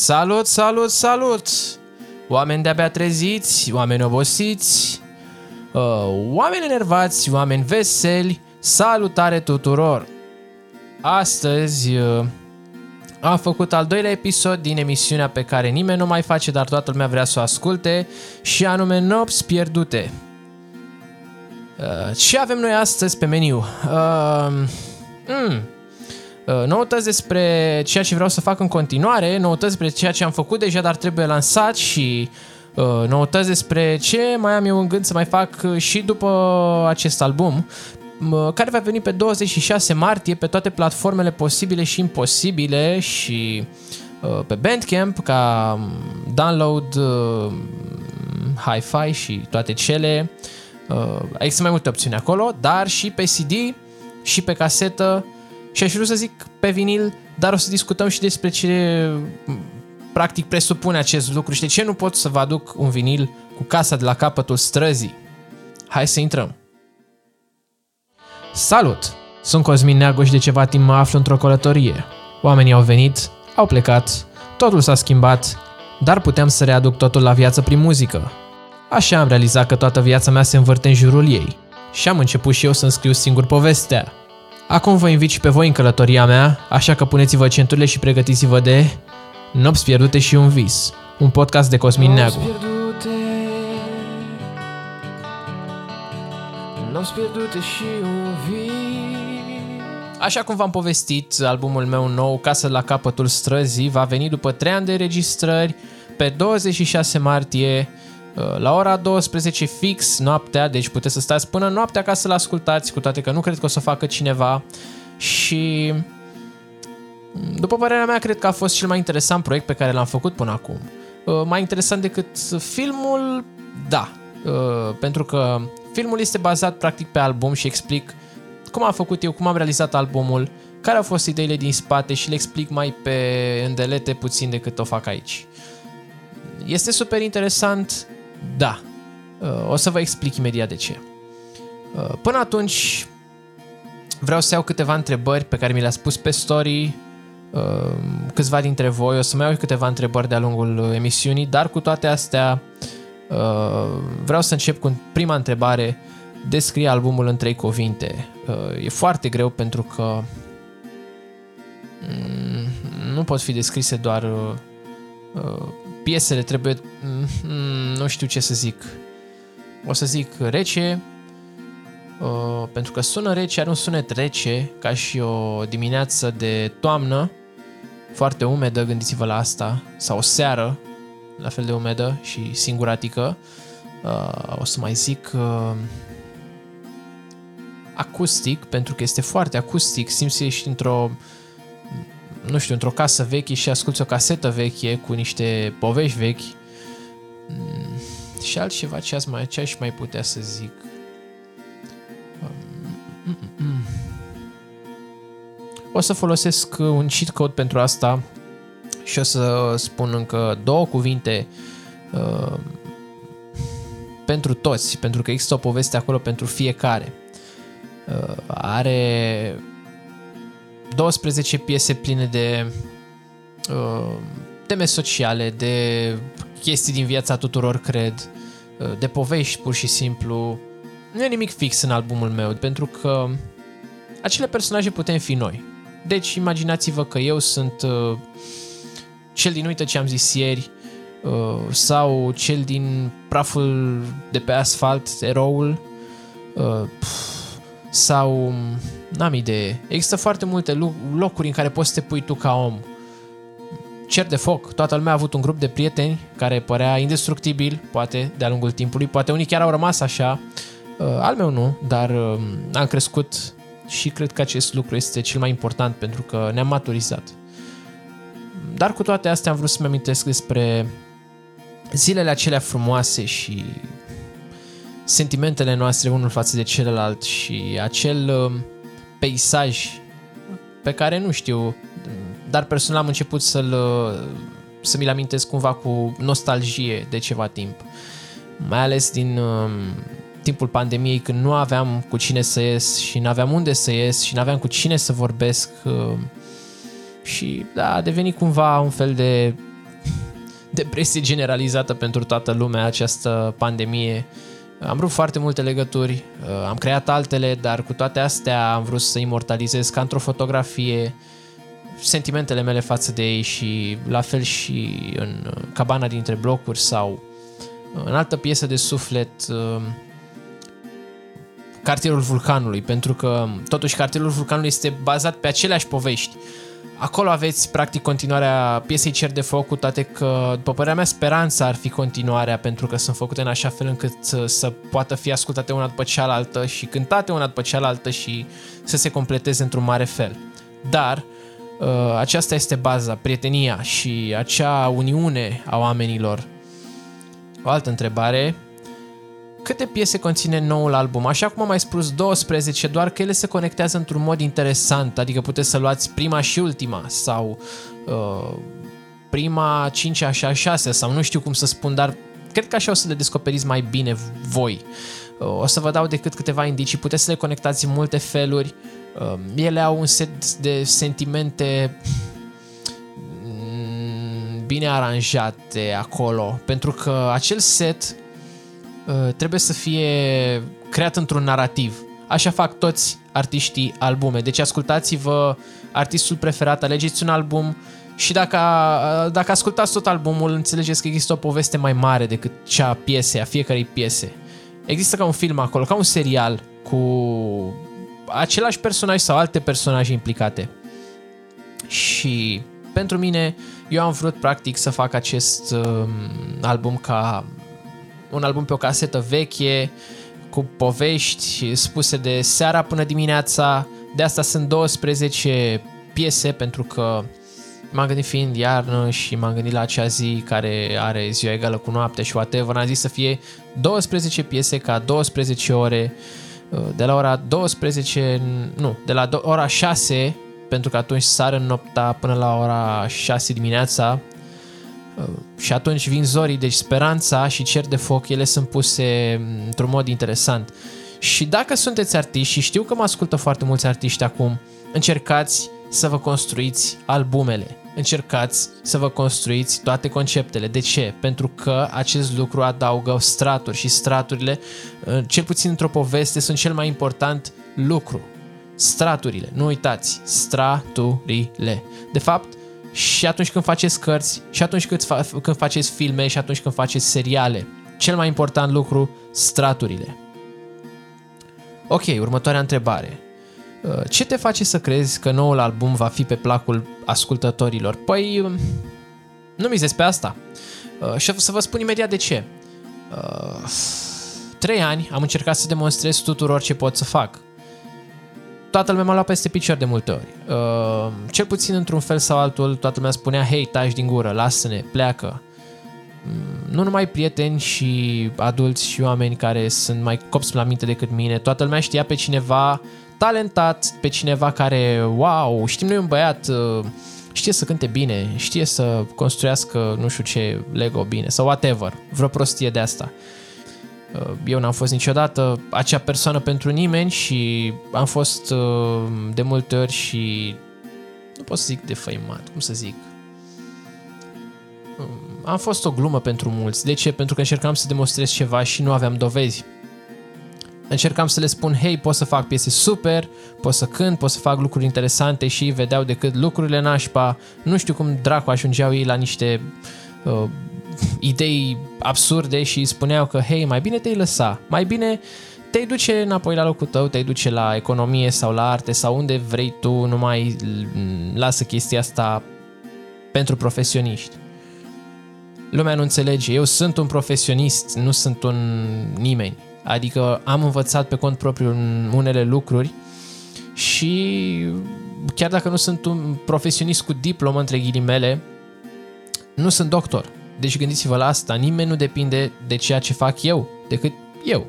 Salut, salut, salut! Oameni de-abia treziți, oameni obosiți, uh, oameni enervați, oameni veseli, salutare tuturor! Astăzi uh, am făcut al doilea episod din emisiunea pe care nimeni nu mai face, dar toată lumea vrea să o asculte, și anume Nopți Pierdute. Uh, ce avem noi astăzi pe meniu? Uh, mm, Uh, noutăți despre ceea ce vreau să fac în continuare, noutăți despre ceea ce am făcut deja, dar trebuie lansat și uh, noutăți despre ce mai am eu în gând să mai fac uh, și după acest album, care va veni pe 26 martie pe toate platformele posibile și imposibile și pe Bandcamp ca um, download, hi-fi și toate cele. Există mai multe opțiuni acolo, dar și pe CD și pe casetă și aș vrea să zic pe vinil, dar o să discutăm și despre ce practic presupune acest lucru și de ce nu pot să vă aduc un vinil cu casa de la capătul străzii. Hai să intrăm! Salut! Sunt Cosmin Neagu și de ceva timp mă aflu într-o călătorie. Oamenii au venit, au plecat, totul s-a schimbat, dar puteam să readuc totul la viață prin muzică. Așa am realizat că toată viața mea se învârte în jurul ei și am început și eu să-mi scriu singur povestea. Acum vă invit și pe voi în călătoria mea, așa că puneți-vă centurile și pregătiți-vă de Nopți pierdute și un vis, un podcast de Cosmin Neagu. Nopți pierdute și un vis. Așa cum v-am povestit, albumul meu nou, Casă la capătul străzii, va veni după 3 ani de registrări pe 26 martie Uh, la ora 12 fix noaptea, deci puteți să stați până noaptea ca să-l ascultați, cu toate că nu cred că o să facă cineva și după părerea mea, cred că a fost cel mai interesant proiect pe care l-am făcut până acum. Uh, mai interesant decât filmul, da, uh, pentru că filmul este bazat practic pe album și explic cum am făcut eu, cum am realizat albumul, care au fost ideile din spate și le explic mai pe îndelete puțin decât o fac aici. Este super interesant, da. Uh, o să vă explic imediat de ce. Uh, până atunci, vreau să iau câteva întrebări pe care mi le-a spus pe story uh, câțiva dintre voi. O să mai iau câteva întrebări de-a lungul emisiunii, dar cu toate astea vreau să încep cu prima întrebare. Descrie albumul în trei cuvinte. E foarte greu pentru că mm, nu pot fi descrise doar piesele trebuie, mm, nu știu ce să zic, o să zic rece, uh, pentru că sună rece, are un sunet rece, ca și o dimineață de toamnă, foarte umedă, gândiți-vă la asta, sau o seară, la fel de umedă și singuratică. Uh, o să mai zic uh, acustic, pentru că este foarte acustic, simți să ești într-o nu știu, într-o casă veche și asculti o casetă veche cu niște povești vechi mm, și altceva ce, ați mai, ce aș mai putea să zic. Um, mm, mm, o să folosesc un cheat code pentru asta și o să spun încă două cuvinte uh, pentru toți, pentru că există o poveste acolo pentru fiecare. Uh, are 12 piese pline de uh, teme sociale, de chestii din viața tuturor, cred, uh, de povești pur și simplu. Nu e nimic fix în albumul meu, pentru că acele personaje putem fi noi. Deci imaginați-vă că eu sunt uh, cel din Uită ce am zis ieri, uh, sau cel din Praful de pe asfalt, eroul, uh, sau N-am idee. Există foarte multe locuri în care poți să te pui tu ca om. Cer de foc. Toată lumea a avut un grup de prieteni care părea indestructibil, poate, de-a lungul timpului. Poate unii chiar au rămas așa. Uh, al meu nu, dar uh, am crescut și cred că acest lucru este cel mai important pentru că ne-am maturizat. Dar cu toate astea am vrut să-mi amintesc despre zilele acelea frumoase și sentimentele noastre unul față de celălalt și acel uh, peisaj pe care nu știu, dar personal am început să-l, să mi-l amintesc cumva cu nostalgie de ceva timp. Mai ales din uh, timpul pandemiei când nu aveam cu cine să ies și nu aveam unde să ies și nu aveam cu cine să vorbesc uh, și da, a devenit cumva un fel de depresie generalizată pentru toată lumea această pandemie. Am vrut foarte multe legături, am creat altele, dar cu toate astea am vrut să imortalizez ca într-o fotografie sentimentele mele față de ei și la fel și în cabana dintre blocuri sau în altă piesă de suflet cartierul vulcanului, pentru că totuși cartierul vulcanului este bazat pe aceleași povești. Acolo aveți practic continuarea piesei Cer de Foc, cu toate că, după părerea mea, speranța ar fi continuarea, pentru că sunt făcute în așa fel încât să, să poată fi ascultate una după cealaltă și cântate una după cealaltă și să se completeze într-un mare fel. Dar uh, aceasta este baza, prietenia și acea uniune a oamenilor. O altă întrebare, câte piese conține noul album? Așa cum am mai spus, 12, doar că ele se conectează într-un mod interesant, adică puteți să luați prima și ultima sau uh, prima, cincea și a șasea sau nu știu cum să spun, dar cred că așa o să le descoperiți mai bine voi. Uh, o să vă dau decât câteva indicii, puteți să le conectați în multe feluri. Uh, ele au un set de sentimente mm, bine aranjate acolo, pentru că acel set Uh, trebuie să fie creat într-un narativ. Așa fac toți artiștii albume. Deci ascultați-vă artistul preferat, alegeți un album și dacă, uh, dacă ascultați tot albumul, înțelegeți că există o poveste mai mare decât cea a piesei, a fiecarei piese. Există ca un film acolo, ca un serial cu același personaj sau alte personaje implicate. Și pentru mine, eu am vrut practic să fac acest uh, album ca un album pe o casetă veche, cu povești spuse de seara până dimineața. De asta sunt 12 piese pentru că m-am gândit fiind iarnă și m-am gândit la acea zi care are ziua egală cu noapte și whatever, am zis să fie 12 piese ca 12 ore de la ora 12, nu, de la ora 6 pentru că atunci sară în nopta până la ora 6 dimineața Uh, și atunci vin zorii, deci speranța și cer de foc, ele sunt puse mm, într-un mod interesant. Și dacă sunteți artiști și știu că mă ascultă foarte mulți artiști acum, încercați să vă construiți albumele. Încercați să vă construiți toate conceptele. De ce? Pentru că acest lucru adaugă straturi și straturile, uh, cel puțin într-o poveste, sunt cel mai important lucru. Straturile, nu uitați, straturile. De fapt, și atunci când faceți cărți, și atunci când, fa- când faceți filme, și atunci când faceți seriale. Cel mai important lucru, straturile. Ok, următoarea întrebare. Uh, ce te face să crezi că noul album va fi pe placul ascultătorilor? Păi, um, nu mi pe asta. Uh, și să vă spun imediat de ce. Uh, trei ani am încercat să demonstrez tuturor ce pot să fac toată lumea m-a luat peste picior de multe ori. Uh, cel puțin într-un fel sau altul, toată lumea spunea, hei, taci din gură, lasă-ne, pleacă. Mm, nu numai prieteni și adulți și oameni care sunt mai copți la minte decât mine, toată lumea știa pe cineva talentat, pe cineva care, wow, știm noi un băiat, uh, știe să cânte bine, știe să construiască nu știu ce Lego bine sau whatever, vreo prostie de asta. Eu n-am fost niciodată acea persoană pentru nimeni și am fost uh, de multe ori și nu pot să zic defăimat, cum să zic. Um, am fost o glumă pentru mulți. De ce? Pentru că încercam să demonstrez ceva și nu aveam dovezi. Încercam să le spun, hei, pot să fac piese super, pot să cânt, pot să fac lucruri interesante și vedeau decât lucrurile nașpa. Nu știu cum dracu ajungeau ei la niște uh, idei absurde și spuneau că, hei, mai bine te-ai lăsa, mai bine te-ai duce înapoi la locul tău, te-ai duce la economie sau la arte sau unde vrei tu, nu mai lasă chestia asta pentru profesioniști. Lumea nu înțelege, eu sunt un profesionist, nu sunt un nimeni. Adică am învățat pe cont propriu unele lucruri și chiar dacă nu sunt un profesionist cu diplomă între ghilimele, nu sunt doctor. Deci gândiți-vă la asta, nimeni nu depinde de ceea ce fac eu, decât eu.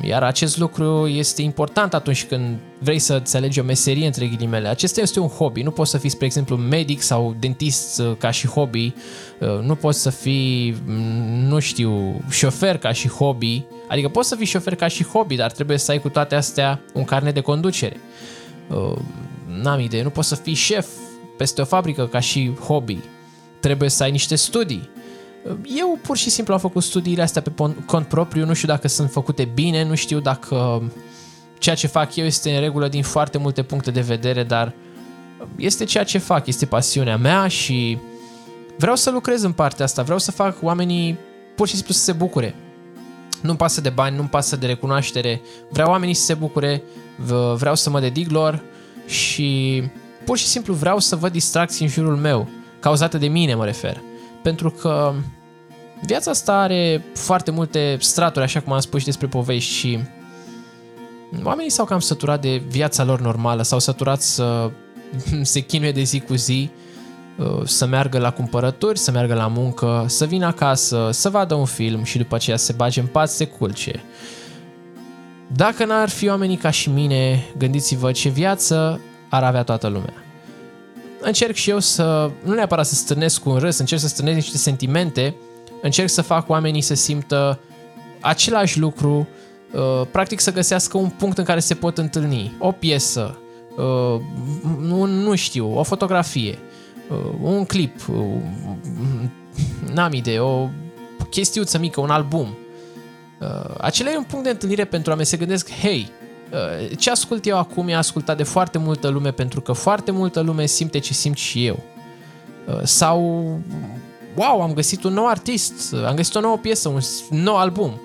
Iar acest lucru este important atunci când vrei să-ți alegi o meserie între ghilimele. Acesta este un hobby. Nu poți să fii, spre exemplu, medic sau dentist uh, ca și hobby. Uh, nu poți să fii, mm, nu știu, șofer ca și hobby. Adică poți să fii șofer ca și hobby, dar trebuie să ai cu toate astea un carnet de conducere. Uh, n-am idee. Nu poți să fii șef peste o fabrică ca și hobby trebuie să ai niște studii. Eu pur și simplu am făcut studiile astea pe cont propriu, nu știu dacă sunt făcute bine, nu știu dacă ceea ce fac eu este în regulă din foarte multe puncte de vedere, dar este ceea ce fac, este pasiunea mea și vreau să lucrez în partea asta, vreau să fac oamenii pur și simplu să se bucure. Nu-mi pasă de bani, nu-mi pasă de recunoaștere, vreau oamenii să se bucure, vreau să mă dedic lor și pur și simplu vreau să văd distracții în jurul meu, cauzate de mine mă refer. Pentru că viața asta are foarte multe straturi, așa cum am spus și despre povești și oamenii s-au cam săturat de viața lor normală, s-au săturat să se chinuie de zi cu zi, uh, să meargă la cumpărături, să meargă la muncă, să vină acasă, să vadă un film și după aceea se bage în pat, se culce. Dacă n-ar fi oamenii ca și mine, gândiți-vă ce viață ar avea toată lumea. Încerc și eu să, nu neapărat să stârnesc un râs, încerc să stârnesc niște sentimente, încerc să fac oamenii să simtă același lucru, uh, practic să găsească un punct în care se pot întâlni. O piesă, uh, nu, nu știu, o fotografie, uh, un clip, n-am idee, o chestiuță mică, un album. Acela e un punct de întâlnire pentru a me se gândesc, hei, Uh, ce ascult eu acum e ascultat de foarte multă lume pentru că foarte multă lume simte ce simt și eu. Uh, sau, wow, am găsit un nou artist, am găsit o nouă piesă, un nou album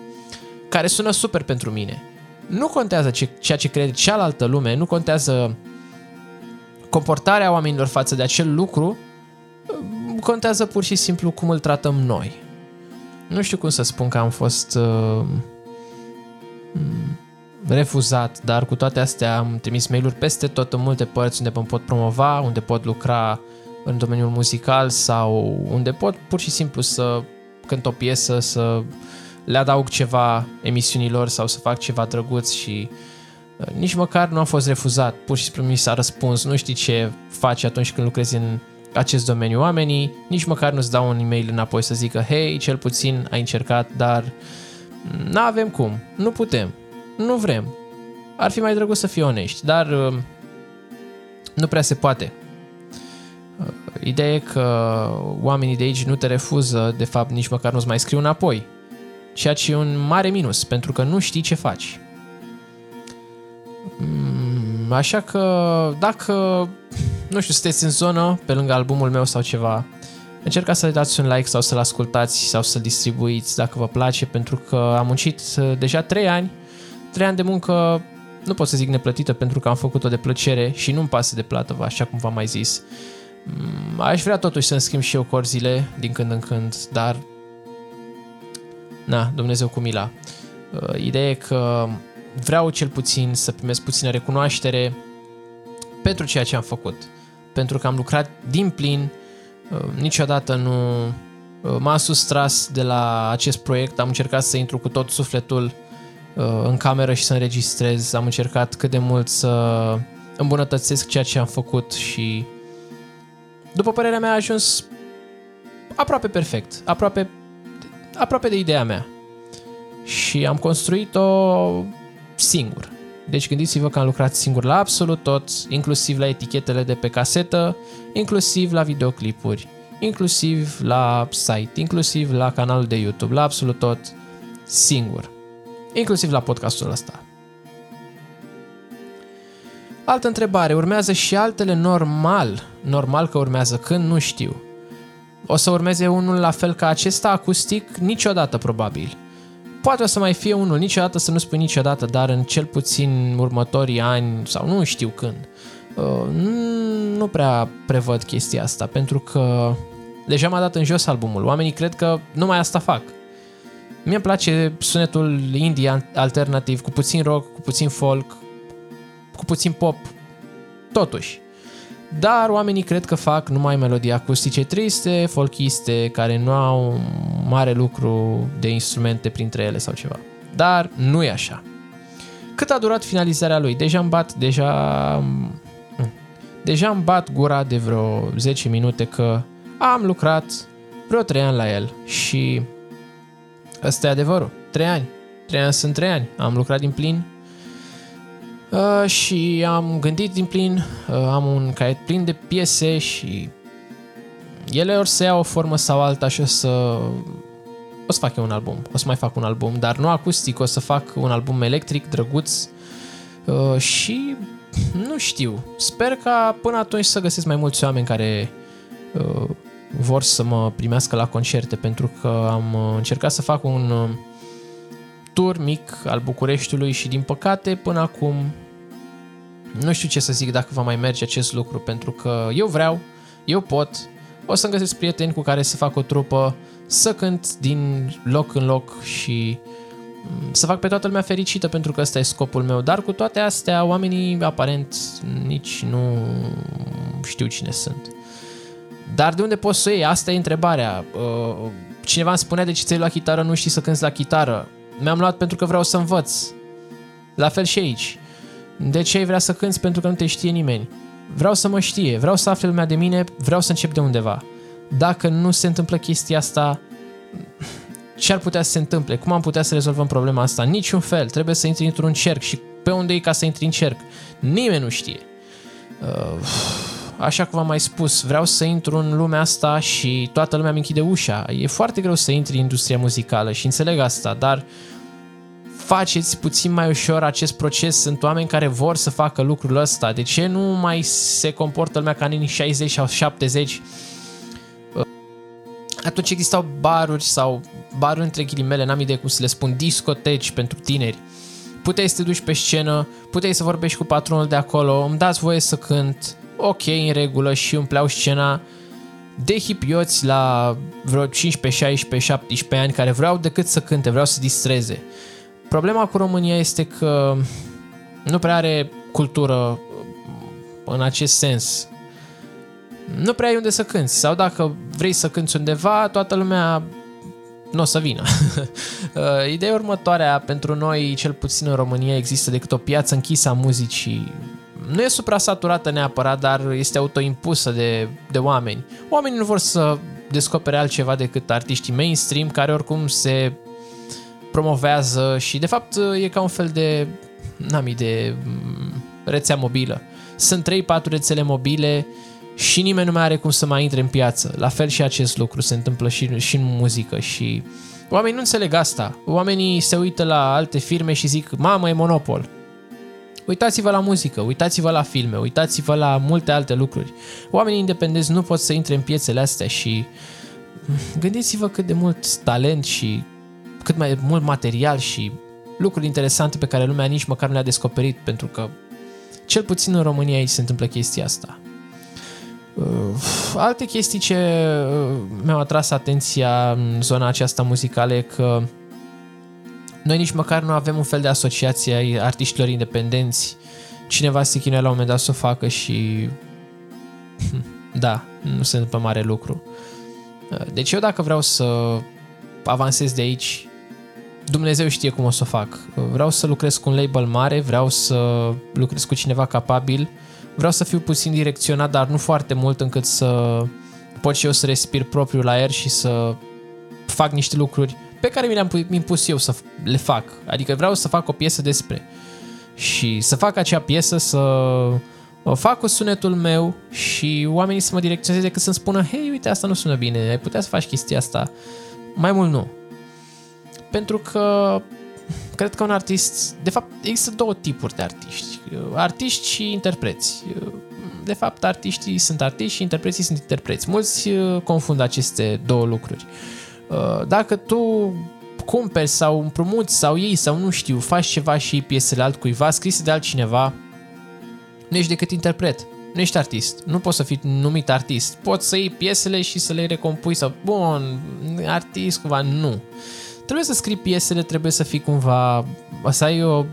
care sună super pentru mine. Nu contează ce, ceea ce crede cealaltă lume, nu contează comportarea oamenilor față de acel lucru, uh, contează pur și simplu cum îl tratăm noi. Nu știu cum să spun că am fost uh, refuzat, dar cu toate astea am trimis mail-uri peste tot în multe părți unde mă pot promova, unde pot lucra în domeniul muzical sau unde pot pur și simplu să cânt o piesă, să le adaug ceva emisiunilor sau să fac ceva drăguț și uh, nici măcar nu am fost refuzat, pur și simplu mi s-a răspuns, nu știi ce faci atunci când lucrezi în acest domeniu. Oamenii, nici măcar nu-ți dau un e-mail înapoi să zică, hei, cel puțin ai încercat, dar nu avem cum, nu putem, nu vrem. Ar fi mai drăguț să fii onești, dar uh, nu prea se poate. Uh, ideea e că oamenii de aici nu te refuză, de fapt nici măcar nu-ți mai scriu înapoi. Ceea ce e un mare minus, pentru că nu știi ce faci. Mm, așa că dacă, nu știu, sunteți în zonă, pe lângă albumul meu sau ceva, încercați să dați un like sau să-l ascultați sau să-l distribuiți dacă vă place, pentru că am muncit uh, deja 3 ani trei ani de muncă, nu pot să zic neplătită pentru că am făcut-o de plăcere și nu-mi pasă de plată, așa cum v-am mai zis. Mm, aș vrea totuși să-mi schimb și eu corzile din când în când, dar na, Dumnezeu cu mila. Uh, ideea e că vreau cel puțin să primesc puțină recunoaștere pentru ceea ce am făcut. Pentru că am lucrat din plin, uh, niciodată nu uh, m-am sustras de la acest proiect, am încercat să intru cu tot sufletul Uh, în cameră și să înregistrez. Am încercat cât de mult să îmbunătățesc ceea ce am făcut și după părerea mea a ajuns aproape perfect, aproape, aproape de ideea mea. Și am construit-o singur. Deci gândiți-vă că am lucrat singur la absolut tot, inclusiv la etichetele de pe casetă, inclusiv la videoclipuri, inclusiv la site, inclusiv la canalul de YouTube, la absolut tot singur inclusiv la podcastul ăsta. Altă întrebare, urmează și altele normal? Normal că urmează, când nu știu. O să urmeze unul la fel ca acesta acustic? Niciodată probabil. Poate o să mai fie unul, niciodată să nu spui niciodată, dar în cel puțin următorii ani sau nu știu când. Uh, nu prea prevăd chestia asta, pentru că deja m-a dat în jos albumul. Oamenii cred că numai asta fac. Mie îmi place sunetul indie alternativ, cu puțin rock, cu puțin folk, cu puțin pop, totuși. Dar oamenii cred că fac numai melodii acustice triste, folkiste, care nu au mare lucru de instrumente printre ele sau ceva. Dar nu e așa. Cât a durat finalizarea lui? Deja îmi bat, deja... Mm, deja îmi bat gura de vreo 10 minute că am lucrat vreo 3 ani la el și Asta e adevărul. Trei ani. Trei ani sunt trei ani. Am lucrat din plin uh, și am gândit din plin. Uh, am un caiet plin de piese și ele ori să ia o formă sau alta și o să o să fac eu un album, o să mai fac un album, dar nu acustic, o să fac un album electric, drăguț uh, și nu știu, sper ca până atunci să găsesc mai mulți oameni care uh, vor să mă primească la concerte pentru că am uh, încercat să fac un uh, tur mic al Bucureștiului și din păcate până acum nu știu ce să zic dacă va mai merge acest lucru pentru că eu vreau, eu pot, o să-mi găsesc prieteni cu care să fac o trupă, să cânt din loc în loc și mm, să fac pe toată lumea fericită pentru că ăsta e scopul meu, dar cu toate astea oamenii aparent nici nu știu cine sunt. Dar de unde poți să iei? Asta e întrebarea. Uh, cineva îmi spunea de ce ți-ai luat chitară, nu știi să cânti la chitară. Mi-am luat pentru că vreau să învăț. La fel și aici. De ce ai vrea să cânti? Pentru că nu te știe nimeni. Vreau să mă știe, vreau să afle lumea de mine, vreau să încep de undeva. Dacă nu se întâmplă chestia asta, ce ar putea să se întâmple? Cum am putea să rezolvăm problema asta? Niciun fel. Trebuie să intri într-un cerc și pe unde e ca să intri în cerc? Nimeni nu știe. Uh, așa cum am mai spus, vreau să intru în lumea asta și toată lumea îmi închide ușa. E foarte greu să intri în industria muzicală și înțeleg asta, dar faceți puțin mai ușor acest proces. Sunt oameni care vor să facă lucrul ăsta. De ce nu mai se comportă lumea ca în anii 60 sau 70? Atunci existau baruri sau baruri între ghilimele, n-am idee cum să le spun, discoteci pentru tineri. Puteai să te duci pe scenă, puteai să vorbești cu patronul de acolo, îmi dați voie să cânt, ok, în regulă și umpleau scena de hipioți la vreo 15, 16, 17 ani care vreau decât să cânte, vreau să distreze. Problema cu România este că nu prea are cultură în acest sens. Nu prea ai unde să cânti sau dacă vrei să cânti undeva, toată lumea nu o să vină. Ideea următoarea pentru noi, cel puțin în România, există decât o piață închisă a muzicii nu e supra-saturată neapărat, dar este autoimpusă de, de oameni. Oamenii nu vor să descopere altceva decât artiștii mainstream care oricum se promovează și de fapt e ca un fel de, n-am de mm, rețea mobilă. Sunt 3-4 rețele mobile și nimeni nu mai are cum să mai intre în piață. La fel și acest lucru se întâmplă și, și în muzică și oamenii nu înțeleg asta. Oamenii se uită la alte firme și zic, mamă, e monopol. Uitați-vă la muzică, uitați-vă la filme, uitați-vă la multe alte lucruri. Oamenii independenți nu pot să intre în piețele astea și gândiți-vă cât de mult talent și cât mai mult material și lucruri interesante pe care lumea nici măcar nu le-a descoperit, pentru că cel puțin în România aici se întâmplă chestia asta. Uh, alte chestii ce uh, mi-au atras atenția în zona aceasta muzicală e că noi nici măcar nu avem un fel de asociație ai artiștilor independenți. Cineva se chinuie la un moment dat să o facă și... Da, nu se întâmplă mare lucru. Deci eu dacă vreau să avansez de aici, Dumnezeu știe cum o să o fac. Vreau să lucrez cu un label mare, vreau să lucrez cu cineva capabil, vreau să fiu puțin direcționat, dar nu foarte mult încât să pot și eu să respir propriul aer și să fac niște lucruri pe care mi le-am impus eu să le fac. Adică vreau să fac o piesă despre. Și să fac acea piesă, să fac cu sunetul meu și oamenii să mă direcționeze decât să-mi spună hei, uite, asta nu sună bine, ai putea să faci chestia asta. Mai mult nu. Pentru că cred că un artist, de fapt, există două tipuri de artiști. Artiști și interpreți. De fapt, artiștii sunt artiști și interpreții sunt interpreți. Mulți uh, confundă aceste două lucruri. Uh, dacă tu cumperi sau împrumuți sau iei sau nu știu, faci ceva și piesele altcuiva scrise de altcineva, nu ești decât interpret. Nu ești artist. Nu poți să fii numit artist. Poți să iei piesele și să le recompui sau, bun, artist cumva, nu. Trebuie să scrii piesele, trebuie să fii cumva, să ai o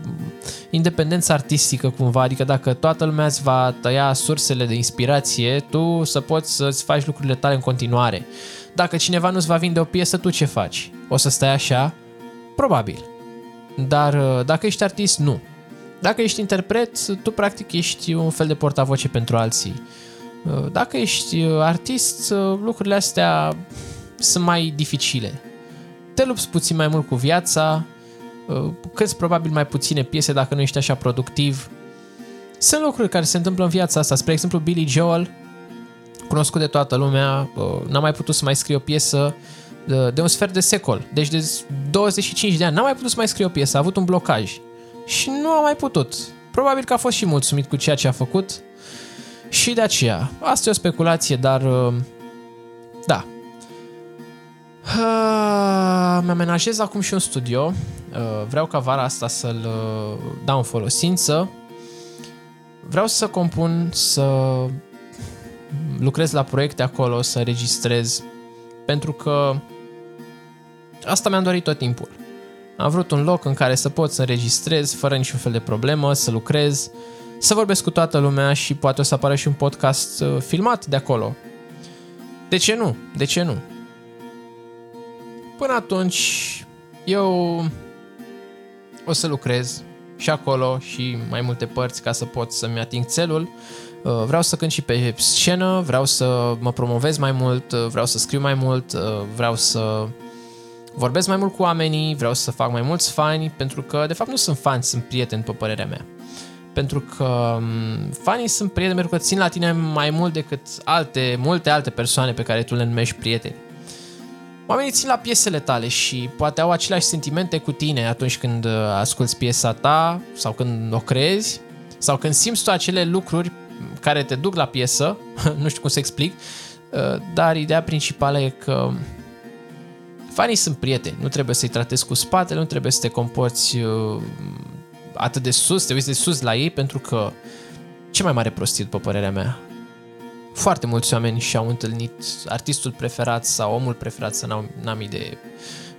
independență artistică cumva, adică dacă toată lumea îți va tăia sursele de inspirație, tu să poți să-ți faci lucrurile tale în continuare. Dacă cineva nu-ți va vinde o piesă, tu ce faci? O să stai așa? Probabil. Dar uh, dacă ești artist, nu. Dacă ești interpret, tu practic ești un fel de portavoce pentru alții. Uh, dacă ești uh, artist, lucrurile astea sunt mai dificile. Te lupți puțin mai mult cu viața, câți probabil mai puține piese dacă nu ești așa productiv. Sunt lucruri care se întâmplă în viața asta. Spre exemplu, Billy Joel cunoscut de toată lumea, n-a mai putut să mai scrie o piesă de, de un sfert de secol. Deci de 25 de ani n-a mai putut să mai scrie o piesă, a avut un blocaj. Și nu a mai putut. Probabil că a fost și mulțumit cu ceea ce a făcut și de aceea. Asta e o speculație, dar da. Mi amenajez acum și un studio. Vreau ca vara asta să-l dau în folosință. Vreau să compun, să lucrez la proiecte acolo, să registrez, pentru că asta mi-am dorit tot timpul. Am vrut un loc în care să pot să înregistrez fără niciun fel de problemă, să lucrez, să vorbesc cu toată lumea și poate o să apară și un podcast uh, filmat de acolo. De ce nu? De ce nu? Până atunci, eu o să lucrez și acolo și mai multe părți ca să pot să-mi ating țelul. Uh, vreau să cânt și pe scenă, vreau să mă promovez mai mult, uh, vreau să scriu mai mult, vreau să vorbesc mai mult cu oamenii, vreau să fac mai mulți fani, pentru că de fapt nu sunt fani, sunt prieteni, pe părerea mea. Pentru că mm, fanii sunt prieteni pentru că țin la tine mai mult decât alte, multe alte persoane pe care tu le numești prieteni. Oamenii țin la piesele tale și poate au aceleași sentimente cu tine atunci când uh, asculti piesa ta sau când o crezi sau când simți tu acele lucruri care te duc la piesă, nu știu cum să explic, uh, dar ideea principală e că Fanii sunt prieteni, nu trebuie să-i tratezi cu spatele, nu trebuie să te comporți uh, atât de sus, te uiți de sus la ei, pentru că ce mai mare prostie, după părerea mea. Foarte mulți oameni și-au întâlnit artistul preferat sau omul preferat, să n-am, n-am idee,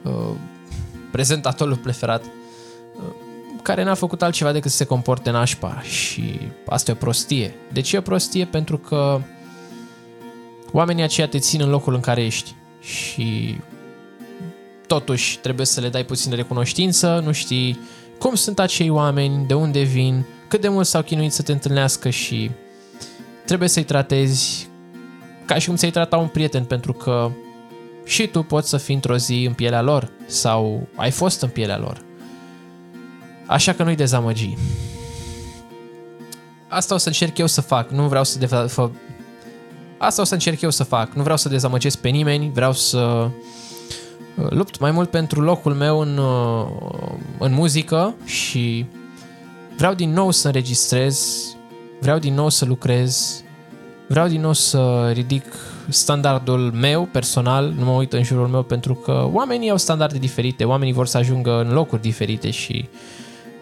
uh, prezentatorul preferat, uh, care n-a făcut altceva decât să se comporte nașpa și asta e o prostie. De ce e o prostie? Pentru că oamenii aceia te țin în locul în care ești și totuși trebuie să le dai puțin de recunoștință, nu știi cum sunt acei oameni, de unde vin, cât de mult s-au chinuit să te întâlnească și trebuie să-i tratezi ca și cum ți-ai trata un prieten, pentru că și tu poți să fii într-o zi în pielea lor sau ai fost în pielea lor. Așa că nu-i dezamăgi. Asta o să încerc eu să fac, nu vreau să... De- Asta o să încerc eu să fac, nu vreau să dezamăgesc pe nimeni, vreau să lupt mai mult pentru locul meu în, uh, în muzică și vreau din nou să înregistrez, vreau din nou să lucrez, vreau din nou să ridic standardul meu personal, nu mă uit în jurul meu pentru că oamenii au standarde diferite, oamenii vor să ajungă în locuri diferite și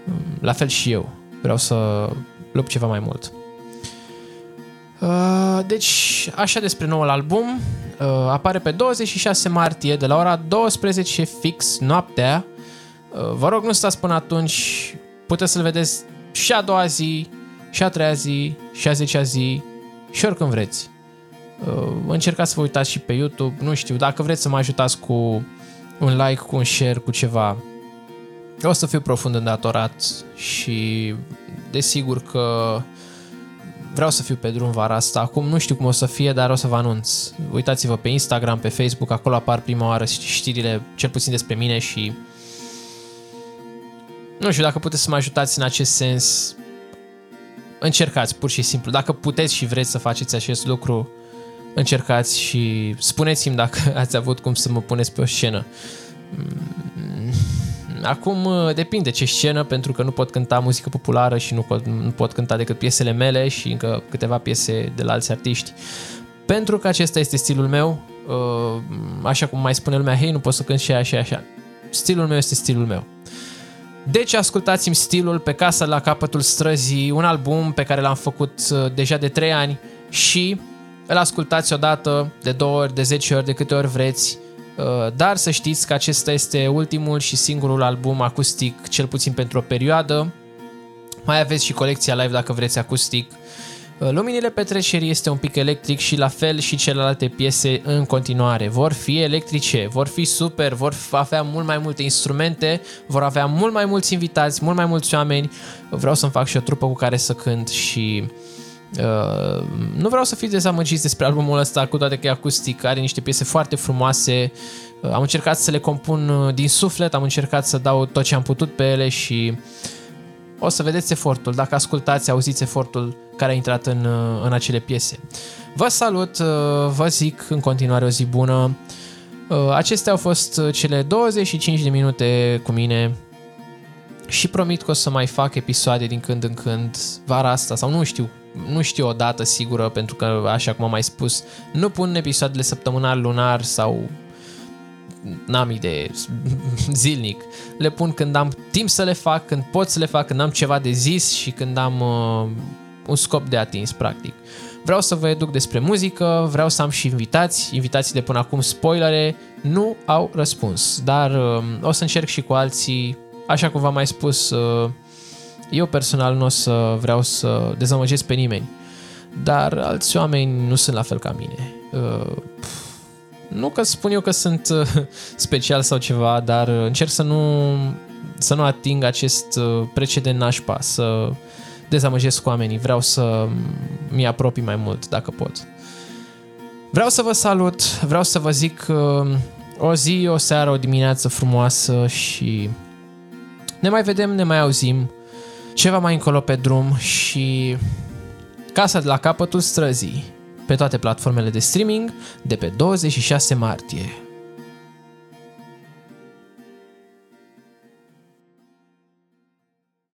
um, la fel și eu. Vreau să lupt ceva mai mult. Uh, deci, așa despre noul album. Uh, apare pe 26 martie, de la ora 12 fix, noaptea. Uh, vă rog, nu stați până atunci. Puteți să-l vedeți și a doua zi, și a treia zi, și a zecea zi, și oricând vreți. Încercați să vă uitați și pe YouTube, nu știu, dacă vreți să mă ajutați cu un like, cu un share, cu ceva, o să fiu profund îndatorat și desigur că vreau să fiu pe drum vara asta. Acum nu știu cum o să fie, dar o să vă anunț. Uitați-vă pe Instagram, pe Facebook, acolo apar prima oară știrile, cel puțin despre mine și nu știu, dacă puteți să mă ajutați în acest sens, încercați pur și simplu. Dacă puteți și vreți să faceți acest lucru, încercați și spuneți-mi dacă ați avut cum să mă puneți pe o scenă. Acum uh, depinde ce scenă, pentru că nu pot cânta muzică populară și nu pot, nu pot cânta decât piesele mele și încă câteva piese de la alți artiști. Pentru că acesta este stilul meu, uh, așa cum mai spune lumea, hei, nu pot să cânt și așa și așa. Stilul meu este stilul meu. Deci ascultați-mi stilul pe casă la capătul străzii, un album pe care l-am făcut uh, deja de 3 ani și îl ascultați odată, de două ori, de 10 ori, de câte ori vreți Uh, dar să știți că acesta este ultimul și singurul album acustic, cel puțin pentru o perioadă. Mai aveți și colecția live dacă vreți acustic. Uh, Luminile petrecerii este un pic electric și la fel și celelalte piese în continuare. Vor fi electrice, vor fi super, vor avea mult mai multe instrumente, vor avea mult mai mulți invitați, mult mai mulți oameni. Vreau să-mi fac și o trupă cu care să cânt și Uh, nu vreau să fiți dezamăgiți despre albumul ăsta, cu toate că e acustic, are niște piese foarte frumoase. Uh, am încercat să le compun uh, din suflet, am încercat să dau tot ce am putut pe ele și o să vedeți efortul. Dacă ascultați, auziți efortul care a intrat în, în acele piese. Vă salut, vă zic în continuare o zi bună. Acestea au fost cele 25 de minute cu mine și promit că o să mai fac episoade din când în când vara asta sau nu știu, nu știu o dată sigură pentru că așa cum am mai spus, nu pun episoadele săptămânal, lunar sau n-am idee, zilnic. Le pun când am timp să le fac, când pot să le fac, când am ceva de zis și când am uh, un scop de atins, practic. Vreau să vă educ despre muzică, vreau să am și invitați. Invitații de până acum, spoilere, nu au răspuns, dar uh, o să încerc și cu alții așa cum v-am mai spus, uh, eu personal nu o să vreau să dezamăgesc pe nimeni, dar alți oameni nu sunt la fel ca mine. Uh, nu că spun eu că sunt uh, special sau ceva, dar încerc să nu, să nu ating acest precedent nașpa, să dezamăgesc oamenii. Vreau să mi apropii mai mult, dacă pot. Vreau să vă salut, vreau să vă zic o zi, o seară, o dimineață frumoasă și ne mai vedem, ne mai auzim ceva mai încolo pe drum și Casa de la capătul străzii pe toate platformele de streaming de pe 26 martie.